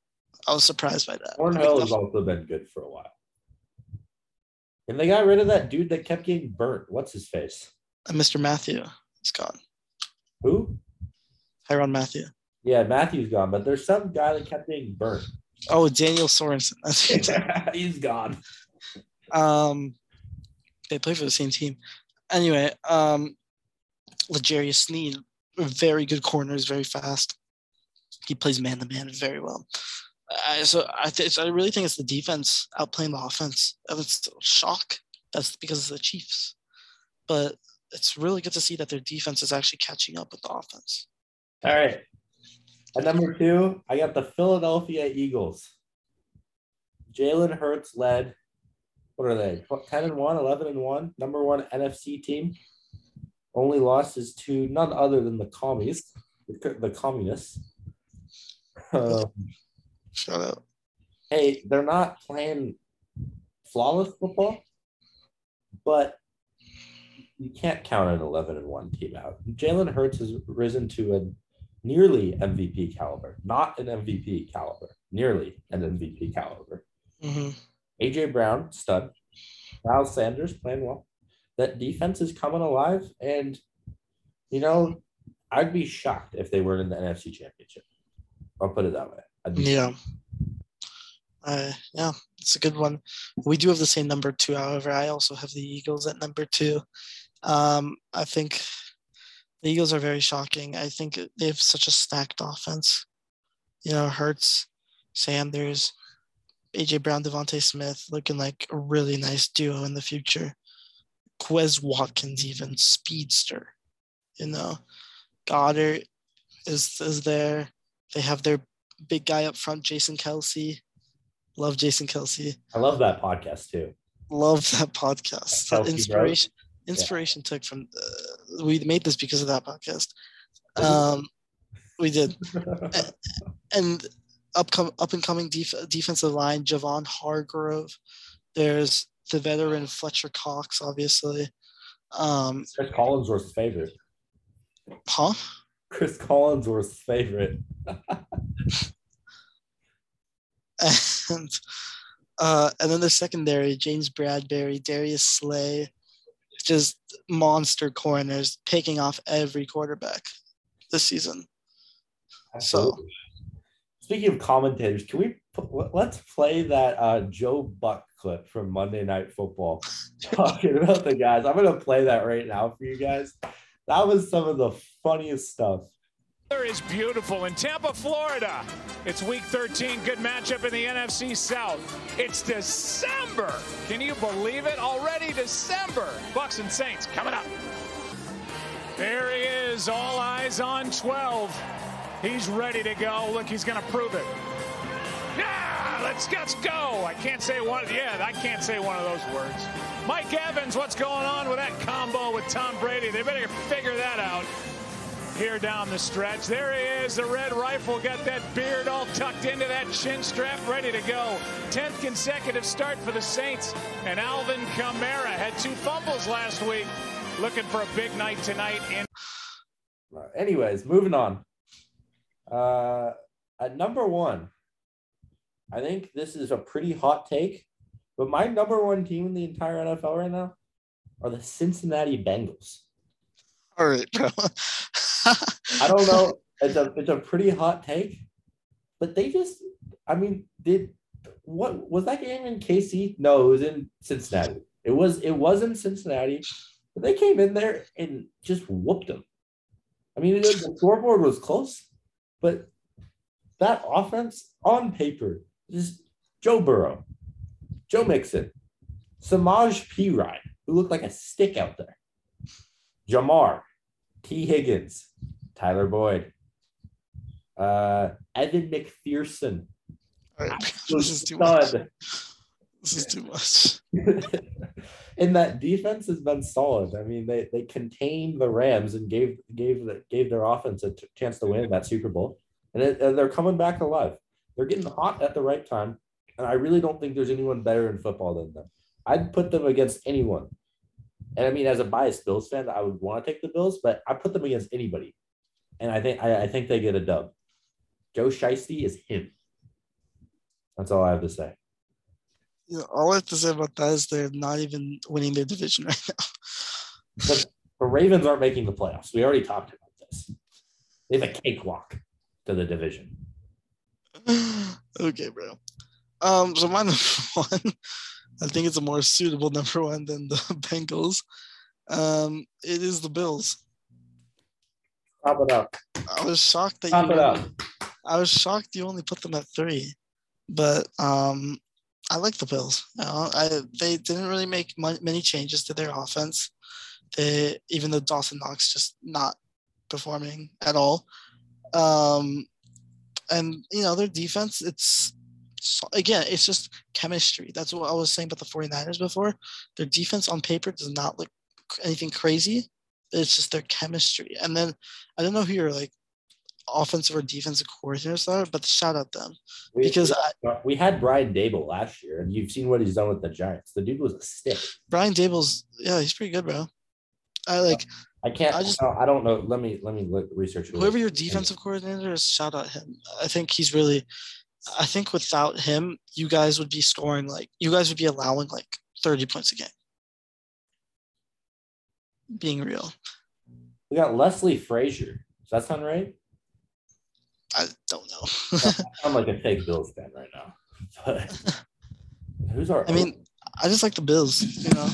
I was surprised by that. Thornhill has also been good for a while. And they got rid of that dude that kept getting burnt. What's his face? uh, Mr. Mathieu is gone. Who? Tyrann Mathieu. Yeah, Mathieu's gone, but there's some guy that kept getting burnt. Oh, Daniel Sorensen. That's (laughs) He's gone. Um, they play for the same team. Anyway, um, L'Jarius Sneed, very good corners, very fast. He plays man to man very well. So I th- I really think it's the defense outplaying the offense. And it's a shock. That's because of the Chiefs. But it's really good to see that their defense is actually catching up with the offense. All right. At number two, I got the Philadelphia Eagles. Jalen Hurts led, what are they? 10 and 1, 11 and 1, number one NFC team. Only loss is to none other than the commies, the, the communists. Um, Shut up. hey, they're not playing flawless football, but you can't count an 11 and 1 team out. Jalen Hurts has risen to a nearly MVP caliber, not an MVP caliber, nearly an MVP caliber. hmm AJ Brown, stud. Miles Sanders playing well. That defense is coming alive. And, you know, I'd be shocked if they weren't in the NFC championship. I'll put it that way. Yeah. Uh, yeah, it's a good one. We do have the same number two. However, I also have the Eagles at number two. Um, I think the Eagles are very shocking. I think they have such a stacked offense. You know, Hurts, Sanders, AJ Brown, DeVonta Smith looking like a really nice duo in the future. Quez Watkins, even speedster. You know, Goedert is is there. They have their big guy up front, Jason Kelce. Love Jason Kelce. I love that podcast too. Love that podcast. That Bros? inspiration inspiration took from uh, we made this because of that podcast. (laughs) Um, we did, (laughs) and upcoming up and coming def- defensive line, Javon Hargrave. There's the veteran Fletcher Cox, obviously. Um, Chris Collinsworth's favorite. huh? Chris Collinsworth's favorite. (laughs) and uh, and then the secondary, James Bradberry, Darius Slay, just monster corners picking off every quarterback this season. So- Speaking of commentators, can we let's play that uh, Joe Buck clip from Monday Night Football (laughs) talking about the guys. I'm gonna play that right now for you guys. That was some of the funniest stuff. Weather is beautiful in Tampa, Florida. It's week 13, good matchup in the NFC South. It's December. Can you believe it? Already December. Bucks and Saints coming up. There he is, all eyes on 12. He's ready to go. Look, he's going to prove it. Yeah, let's let's go. I can't say one. Yeah, I can't say one of those words. Mike Evans, what's going on with that combo with Tom Brady? They better figure that out here down the stretch. There he is, the red rifle, got that beard all tucked into that chin strap, ready to go. 10th consecutive start for the Saints. And Alvin Kamara had two fumbles last week. Looking for a big night tonight in (sighs) Anyways, moving on. Uh, at number one, I think this is a pretty hot take, but my number one team in the entire NFL right now are the Cincinnati Bengals. All right, bro. (laughs) I don't know. It's a it's a pretty hot take, but they just. I mean, did what was that game in KC? No, it was in Cincinnati. It was it was in Cincinnati, but they came in there and just whooped them. I mean, the scoreboard was close, but that offense on paper just Joe Burrow, Joe Mixon, Samaje Perine, who looked like a stick out there, Ja'Marr, Tee Higgins, Tyler Boyd, uh, Evan McPherson. Right, (laughs) this is too much. This is too (laughs) much. and that defense has been solid. I mean, they they contained the Rams and gave gave the, gave their offense a t- chance to win that Super Bowl, and, it, and they're coming back alive. They're getting hot at the right time, and I really don't think there's anyone better in football than them. I'd put them against anyone. And I mean, as a biased Bills fan, I would want to take the Bills, but I put them against anybody, and I think I, I think they get a dub. Joe Shiesty is him. That's all I have to say. You know, all I have to say about that is they're not even winning their division right now. The, the Ravens aren't making the playoffs. We already talked about this. They have a cakewalk to the division. (sighs) okay, bro. Um, so my (laughs) number one, I think it's a more suitable number one than the (laughs) Bengals. Um, it is the Bills. Top it up. I was shocked that Top you. it up. I was shocked you only put them at three, but um, I like the Bills. You know, I they didn't really make many changes to their offense. They even though Dawson Knox just not performing at all. Um, and you know their defense. It's again, it's just chemistry. That's what I was saying about the 49ers before. Their defense on paper does not look anything crazy. It's just their chemistry. And then I don't know who your like offensive or defensive coordinators are, but shout out them We, because we, I, we had Brian Daboll last year, and you've seen what he's done with the Giants. The dude was a stick. Brian Daboll's yeah, he's pretty good, bro. I like I can't. I just-. I don't know. Let me. Let me look, research. who whoever your defensive coordinator is, shout out him. I think he's really. I think without him, you guys would be scoring like you guys would be allowing like thirty points a game. Being real, We got Leslie Frazier. Does that sound right? I don't know. I'm like a (laughs) fake Bills fan right now. But (laughs) who's our? I mean, I just like the Bills, you know,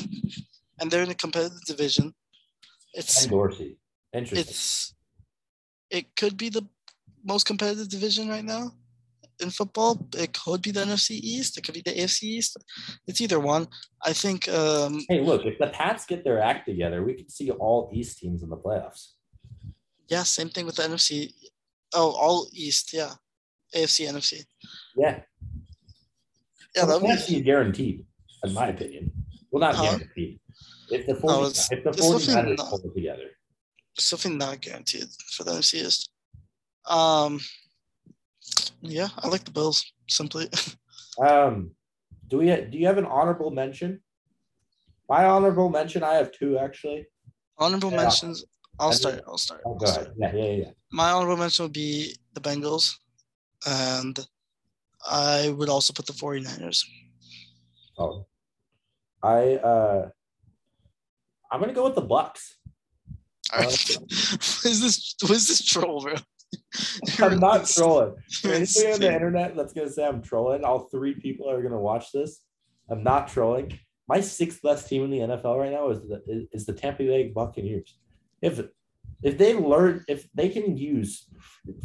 and they're in a competitive division. It's Ken Dorsey. Interesting. it's it could be the most competitive division right now in football. It could be the NFC East. It could be the AFC East. It's either one. I think. Um, hey, look, if the Pats get their act together, we could see all East teams in the playoffs. yeah, same thing with the NFC. Oh, all East. Yeah, AFC, NFC. Yeah, Yeah, that well, would be. guaranteed, in my opinion. Well, not Uh, guaranteed. If the 40, no, it's- if the it's definitely 49ers not. pull together, something not guaranteed for the NFC East. Um, yeah, I like the Bills simply. (laughs) um, do we? Do you have an honorable mention? My honorable mention, I have two actually. Honorable Yeah. mentions. I'll I start. mean- I'll start. Oh, I'll start. Yeah, yeah, yeah. My honorable mention would be the Bengals, and I would also put the 49ers. Oh, I uh, I'm gonna go with the Bucks. All right. what (laughs) is this? What is this troll, bro? (laughs) I'm not (laughs) trolling. Anything on the internet that's gonna say I'm trolling, all three people are gonna watch this. I'm not trolling. My sixth best team in the NFL right now is the is, is the Tampa Bay Buccaneers. If if they learn, if they can use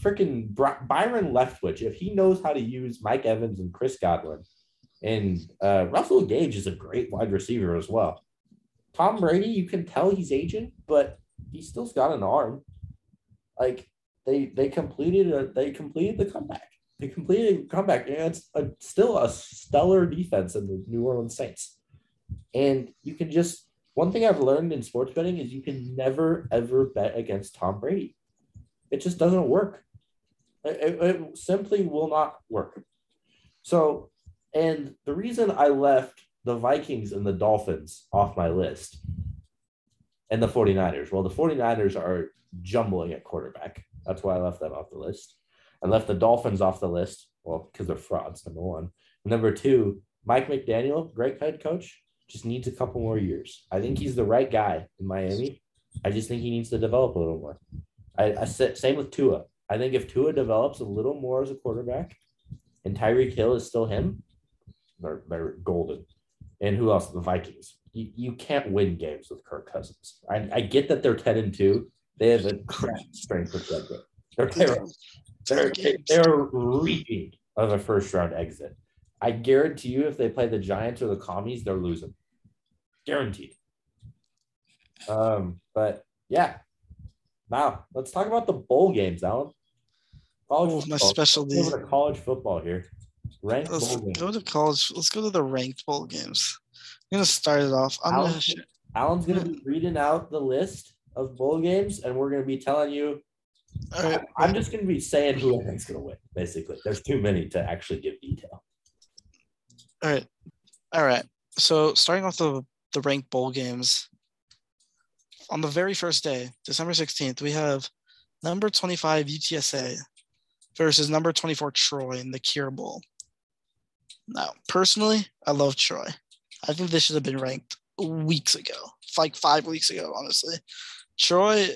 freaking Byron Leftwich, if he knows how to use Mike Evans and Chris Godwin, and uh, Russell Gage is a great wide receiver as well. Tom Brady, you can tell he's aging, but he still's got an arm. Like they they completed a they completed the comeback. They completed comeback, and it's a, still a stellar defense in the New Orleans Saints. And you can just one thing I've learned in sports betting is you can never ever bet against Tom Brady. It just doesn't work. It, it- simply will not work. So, and the reason I left the Vikings and the Dolphins off my list and the 49ers, well, the 49ers are jumbling at quarterback. That's why I left them off the list. I left the Dolphins off the list, well, because they're frauds, number one. Number two, Mike McDaniel, great head coach, just needs a couple more years. I think he's the right guy in Miami. I just think he needs to develop a little more. I, I said same with Tua. I think if Tua develops a little more as a quarterback, and Tyreek Hill is still him, they're, they're golden. And who else? The Vikings. You, you can't win games with Kirk Cousins. I, I get that they're 10 and 2. They have a (laughs) crap strength of record. They're terrible. (laughs) They're, they're reeking of a first round exit. I guarantee you, if they play the Giants or the Commies, they're losing. Guaranteed. Um, but yeah. Now let's talk about the bowl games, Alan. College Oh, my football. specialty. Over to college football here. Ranked Let's bowl games. go to college. Let's go to the ranked bowl games. I'm gonna start it off. I'm Alan- gonna Alan's gonna be reading out the list of bowl games, and we're gonna be telling you. all right. I'm just gonna be saying who I think's gonna win. Basically, there's too many to actually give detail. All right. All right. So starting off the the ranked bowl games. On the very first day, December 16th, we have number 25 UTSA versus number 24 Troy in the Cure Bowl. Now, personally, I love Troy. I think this should have been ranked weeks ago, like five weeks ago, honestly. Troy,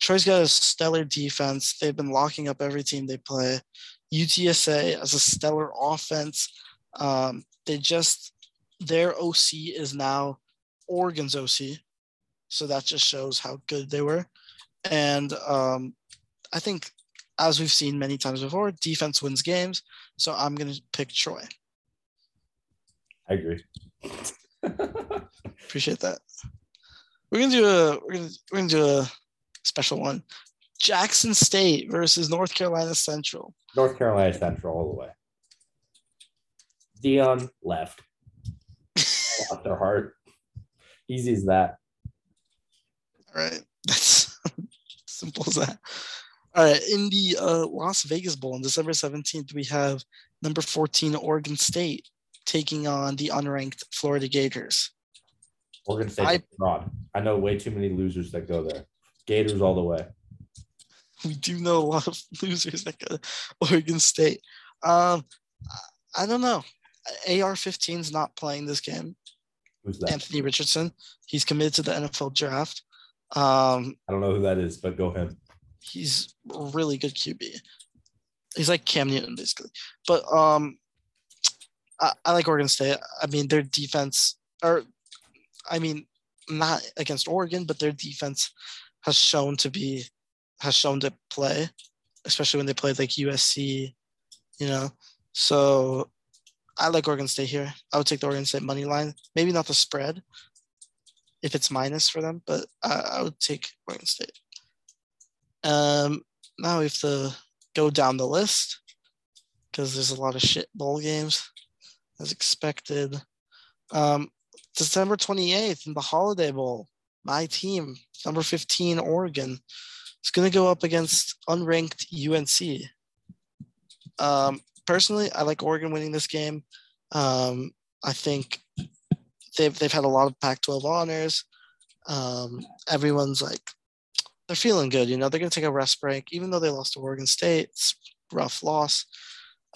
Troy's got a stellar defense. They've been locking up every team they play. UTSA has a stellar offense. Um, they just their OC is now Oregon's OC. So that just shows how good they were. And um, I think, as we've seen many times before, defense wins games. So I'm going to pick Troy. I agree. (laughs) Appreciate that. We're gonna do a we're gonna we're gonna do a special one. Jackson State versus North Carolina Central. North Carolina Central all the way. Deion left. Lost their heart. Easy as that. All right, (laughs) that's simple as that. All right, in the uh, Las Vegas Bowl on December 17th, we have number 14 Oregon State taking on the unranked Florida Gators. Oregon State I- fraud. I know way too many losers that go there. Gators all the way. We do know a lot of (laughs) losers at uh, Oregon State. Um, I don't know. AR-15 is not playing this game. Who's that? Anthony Richardson. He's committed to the NFL draft. Um, I don't know who that is, but go ahead. he's really good QB. He's like Cam Newton basically. But um, I, I like Oregon State. I mean, their defense, or I mean, not against Oregon, but their defense has shown to be has shown to play, especially when they played like USC. You know, so I like Oregon State here. I would take the Oregon State money line. Maybe not the spread if it's minus for them, but I, I would take Oregon State. Um, now we have to go down the list because there's a lot of shit bowl games as expected. Um, December 28th in the Holiday Bowl, my team, number 15, Oregon, is going to go up against unranked UNC. Um, personally, I like Oregon winning this game. Um, I think they've they've had a lot of Pac-12 honors. Um, everyone's like they're feeling good. You know, they're gonna take a rest break, even though they lost to Oregon State. It's rough loss.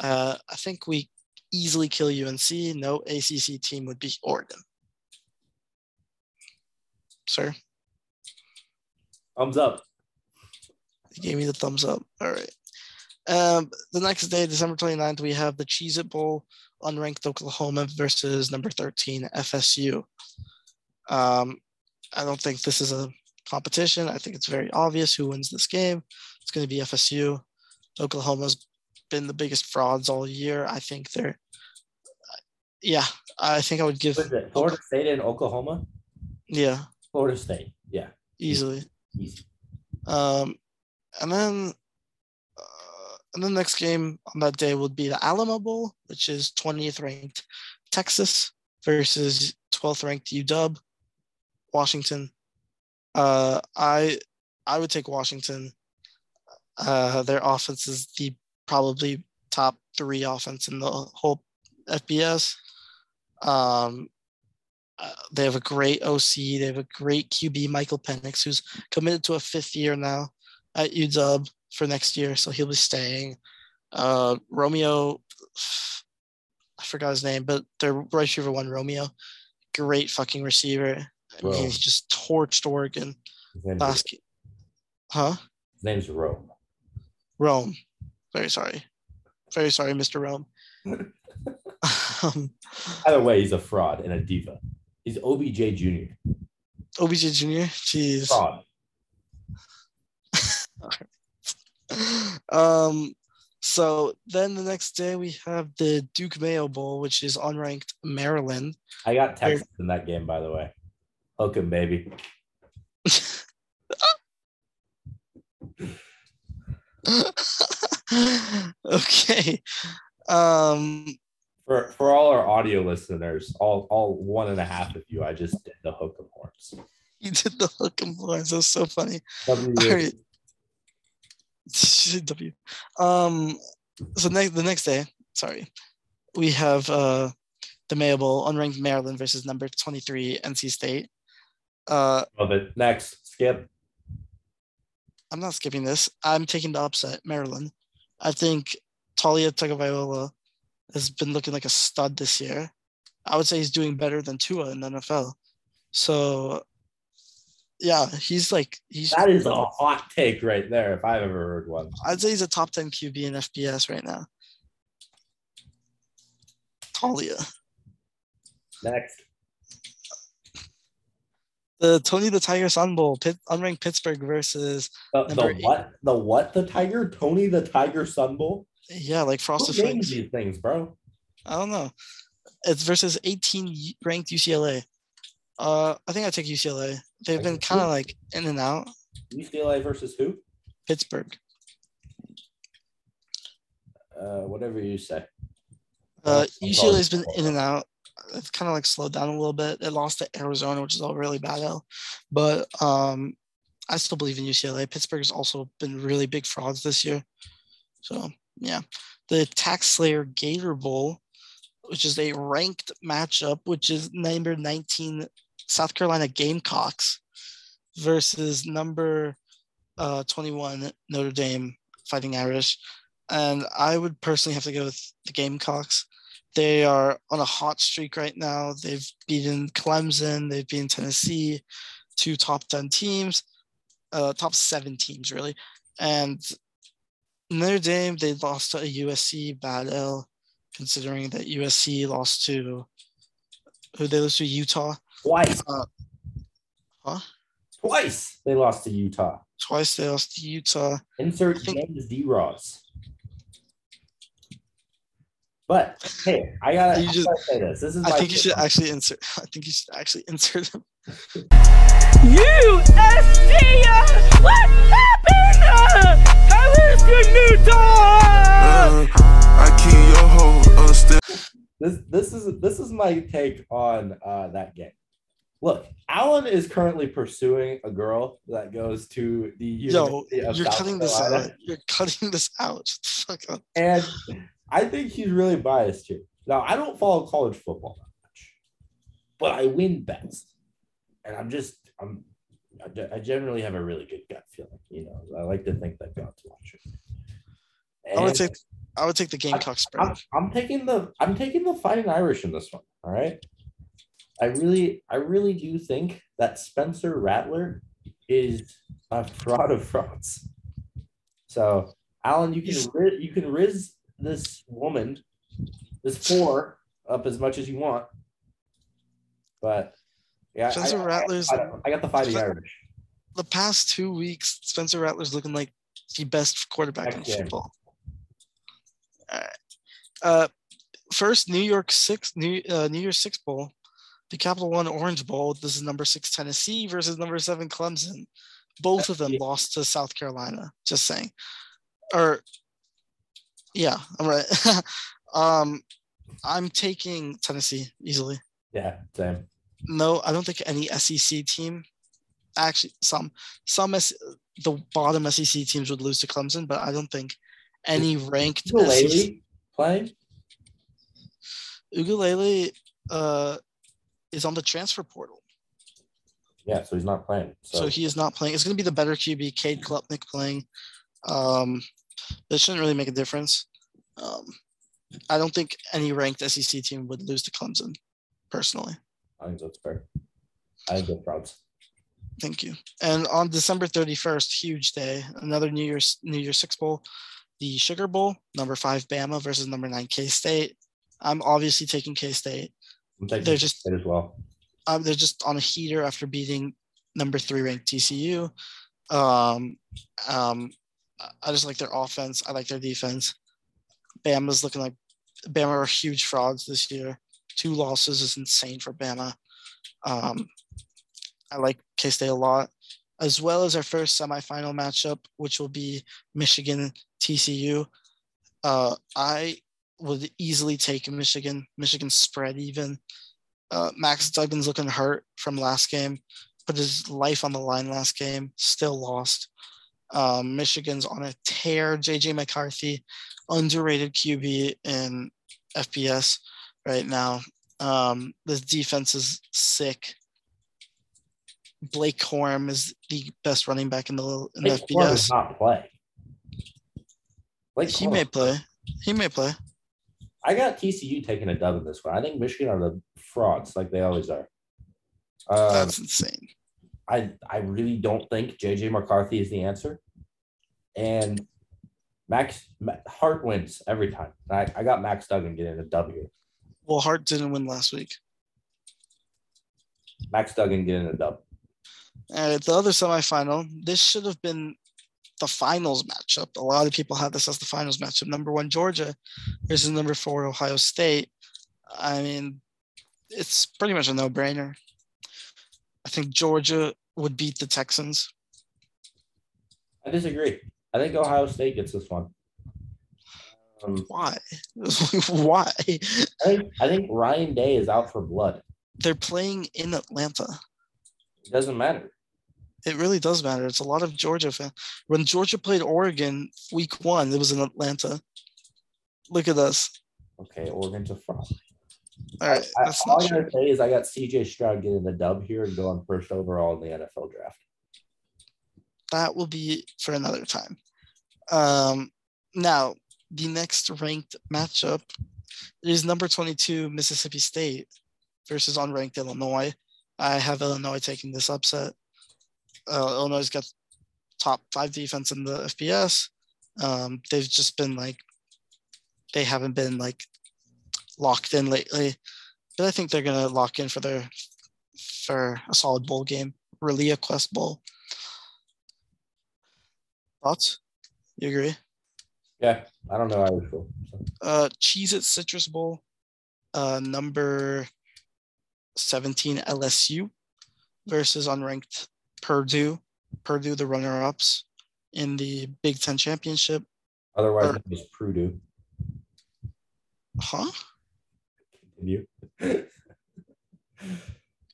Uh, I think we easily kill UNC. No ACC team would beat Oregon. Sir, Thumbs up. you gave me the thumbs up. All right. Um, the next day, December 29th, we have the Cheez It Bowl, unranked Oklahoma versus number 13, FSU. Um, I don't think this is a competition. I think it's very obvious who wins this game. It's going to be FSU. Oklahoma's been the biggest frauds all year. I think they're, yeah, I think I would give, What is it? Florida State and Oklahoma? yeah, Florida State. Yeah. easily. Easy. Um, and then, and the next game on that day would be the Alamo Bowl, which is 20th ranked Texas versus 12th ranked UW, Washington. Uh, I I would take Washington. Uh, their offense is the probably top three offense in the whole FBS. Um, uh, they have a great OC. They have a great QB, Michael Penix, who's committed to a fifth year now at UW for next year, so he'll be staying. Uh, Romeo, I forgot his name, but their right receiver one, Romeo, great fucking receiver. I mean, he just torched Oregon last. ge- Huh? his name's Rome. Rome. Very sorry. Very sorry, Mr. Rome. (laughs) um, Either way, he's a fraud and a diva. He's OBJ Jr. OBJ Jr. Jeez. Fraud. (laughs) um, so then the next day we have the Duke Mayo Bowl, which is unranked Maryland. I got Texas in that game, by the way. Hook him, baby. (laughs) okay. Um, For for all our audio listeners, all all one and a half of you, I just did the hook 'em horns. you did the hook and horns. That's so funny. All right. W. Um, so next the next day, sorry, we have uh the Mayo Bowl, unranked Maryland versus number 23 NC State. Uh, Love it. Next, skip. I'm not skipping this. I'm taking the upset, Maryland. I think Taulia Tagovailoa has been looking like a stud this year. I would say he's doing better than Tua in the NFL. So, yeah, he's like he's. That is a hot take right there, if I've ever heard one. I'd say he's a top 10 QB in FBS right now. Taulia. Next. The Tony the Tiger Sun Bowl, Pitt, unranked Pittsburgh versus The, the what? The what? The Tiger? Tony the Tiger Sun Bowl? yeah, like Frosted Who Flakes. these things, bro? I don't know. It's versus 18 ranked UCLA. Uh, I think I take UCLA. They've been kind of like in and out. UCLA versus who? Pittsburgh. Uh, whatever you say. Uh, UCLA's been in and out. It's kind of like slowed down a little bit. It lost to Arizona, which is all really bad though. But um, I still believe in UCLA. Pittsburgh's also been really big frauds this year. So yeah, the Tax Slayer Gator Bowl, which is a ranked matchup, which is number 19 South Carolina Gamecocks versus number uh, 21 Notre Dame Fighting Irish. And I would personally have to go with the Gamecocks. They are on a hot streak right now. They've beaten Clemson, they've beaten Tennessee, two top 10 teams, uh, top seven teams, really. And Notre Dame, they lost to a USC bad L, considering that USC lost to who they lost to Utah Twice. Uh, huh? Twice they lost to Utah. twice. They lost to Utah. Insert I think- James D. Ross. But hey, I gotta, You I just- gotta say this. This is my I think you should take on it. actually insert. (laughs) I think you should actually insert them. USC! What happened? How is the new dog? I keep your hoe upstairs. this this is this is my take on uh, that game. Look, Alan is currently pursuing a girl that goes to the Yo, University of you're South cutting this out. You're cutting this out. (laughs) Fuck up. And I think he's really biased here. Now, I don't follow college football that much, but I win bets. And I'm just, I'm, I generally have a really good gut feeling. You know, I like to think that God's watching. I would And take. I would take the Gamecock spread. I'm, I'm taking the, I'm taking the Fighting Irish in this one. All right. I really, I really do think that Spencer Rattler is a fraud of frauds. So, Alan, you can you can riz this woman, this four, up as much as you want, but yeah, Spencer I, Rattler's I, I got the Spen- Irish. the past two weeks. Spencer Rattler's looking like the best quarterback in football. All right. Uh, first New York six New uh, New Year's Six Bowl, the Capital One Orange Bowl. This is number six Tennessee versus number seven Clemson. Both of them Yeah. lost to South Carolina. Just saying. Or yeah, I'm right. (laughs) um, I'm taking Tennessee easily. Yeah, same. No, I don't think any SEC team. Actually, some some S, the bottom SEC teams would lose to Clemson, but I don't think any ranked SEC. Ukulele playing. Ukulele uh, is on the transfer portal, Yeah, so he's not playing. So, so he is not playing. It's going to be the better QB, Cade Klubnik playing. Um, it shouldn't really make a difference. Um, I don't think any ranked SEC team would lose to Clemson, personally. I think that's fair. I think that's frauds. Thank you. And on December 31st, huge day, another New Year's New Year's Six Bowl, the Sugar Bowl, number five Bama versus number nine K State. I'm obviously taking K State. They're just- as well. Um, they're just on a heater after beating number three ranked TCU. Um, um, I- I just like their offense. I like their defense. Bama's looking like Bama are huge frauds this year. Two losses is insane for Bama. Um, I like K State a lot, as well as our first semifinal matchup, which will be Michigan TCU. Uh, I would easily take Michigan. Michigan spread even. Uh, Max Duggan's looking hurt from last game, put his life on the line last game, still lost. Um, Michigan's on a tear. JJ McCarthy, underrated QB in FBS right now. Um, this defense is sick. Blake Corum is the best running back in the in Blake FBS. not play. Like He may play. He may play. I got TCU taking a dub in this one. I think Michigan are the frauds, like they always are. Um, That's insane. I I really don't think JJ McCarthy is the answer, and Max Hart wins every time. I, I got Max Duggan getting a W. Well, Hart didn't win last week. Max Duggan getting a dub. All right, the other semifinal. This should have been the finals matchup. A lot of people had this as the finals matchup. Number one Georgia versus number four Ohio State. I mean, it's pretty much a no-brainer. I think Georgia would beat the Texans. I disagree. I think Ohio State gets this one. Um, Why? (laughs) Why? I think I think Ryan Day is out for blood. They're playing in Atlanta. It doesn't matter. It really does matter. It's a lot of Georgia fan. When Georgia played Oregon week one, it was in Atlanta. Look at us. Okay, Oregon's a fraud. All right, I, all I gotta say is I got CJ Stroud getting the dub here and going first overall in the NFL draft. that will be for another time. Um, now, the next ranked matchup is number 22 Mississippi State versus unranked Illinois. I have Illinois taking this upset. Uh, Illinois got top five defense in the FBS. Um, they've just been like, they haven't been like locked in lately, but I think they're gonna lock in for their for a solid bowl game, ReliaQuest bowl. Thoughts? You agree? Yeah, I don't know how you feel. So, Uh, Cheez It Citrus Bowl, uh, number 17 LSU versus unranked Purdue. Purdue, the runner ups in the Big Ten Championship. otherwise, it was Purdue. Huh? Continue. (laughs)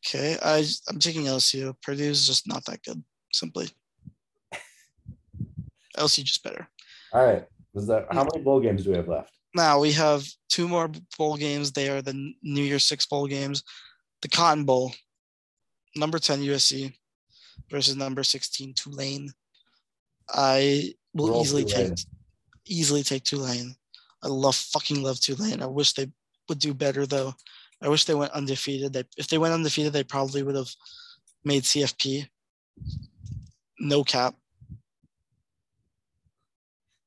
Okay. I, I'm taking LSU. Purdue's just not that good, simply. (laughs) LSU just better. All right. Was that how hmm. many bowl games do we have left? Now we have two more bowl games. They are the New Year's Six bowl games. The Cotton Bowl, number 10 USC versus number 16 Tulane. I will Roll easily Tulane. take easily take Tulane. I love fucking love Tulane. I wish they would do better though. I wish they went undefeated. They, if they went undefeated, they probably would have made CFP. No cap.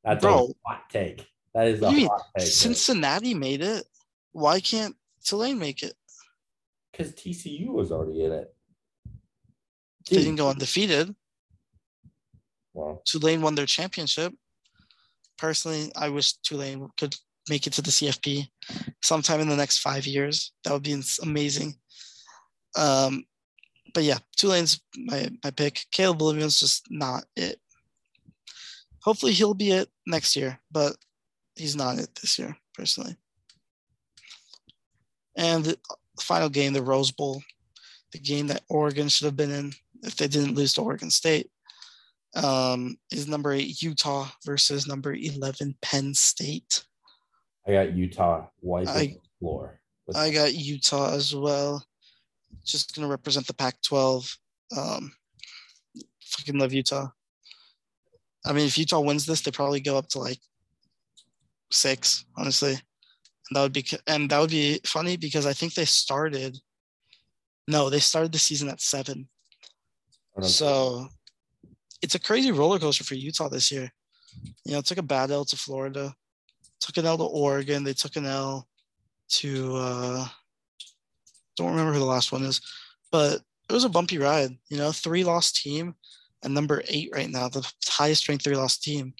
That's Bro. a hot take. That is a you mean? hot take. Cincinnati made it. Why can't Tulane make it? Because TCU was already in it. They didn't go undefeated. Well, Tulane won their championship. Personally, I wish Tulane could make it to the CFP sometime in the next five years. That would be amazing. Um, but yeah, Tulane's my, my pick. Caleb Williams just not it. Hopefully he'll be it next year, but he's not it this year, personally. And the final game, the Rose Bowl, the game that Oregon should have been in if they didn't lose to Oregon State um, is number eight Utah versus number 11 Penn State. I got Utah wiping I- the floor. I got Utah as well. Just going to represent the Pac 12. Um, fucking love Utah. I mean, if Utah wins this, they probably go up to like six, honestly. And that would be and that would be funny because I think they started. No, they started the season at seven. I don't know. So it's a crazy roller coaster for Utah this year. You know, took a bad L to Florida, took an L to Oregon, they took an L to uh don't remember who the last one is, but it was a bumpy ride, you know, three loss team and number eight right now, the highest ranked three loss team.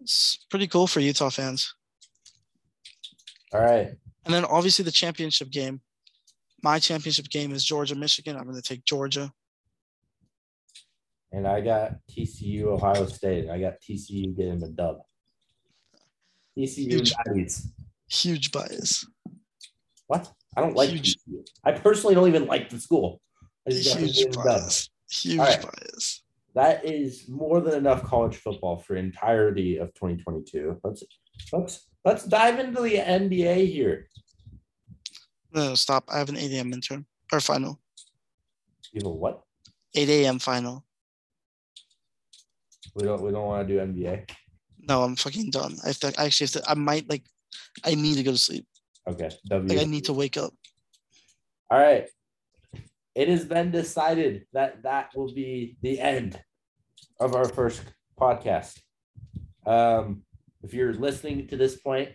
It's pretty cool for Utah fans. All right. And then obviously the championship game. My championship game is Georgia, Michigan. I'm going to take Georgia. And I got TCU, Ohio State. and I got TCU getting the dub. TCU Huge. Baddies. Huge bias. What? I don't like Huge. TCU. I personally don't even like the school. Huge bias. Huge right. bias. That is more than enough college football for entirety of 2022. Let's let's let's dive into the NBA here. No, stop. I have an 8 a.m. intern or final. You know what? 8 a.m. final. We don't we don't want to do NBA. No, I'm fucking done. I, to, I actually have to, I might like, I need to go to sleep. Okay. W. Like, I need to wake up. All right. It has been decided that that will be the end of our first podcast. Um, if you're listening to this point,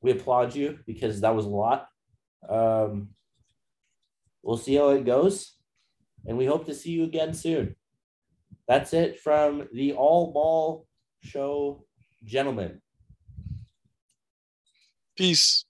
we applaud you because that was a lot. Um, we'll see how it goes. And we hope to see you again soon. That's it from the All Ball Show, gentlemen. Peace.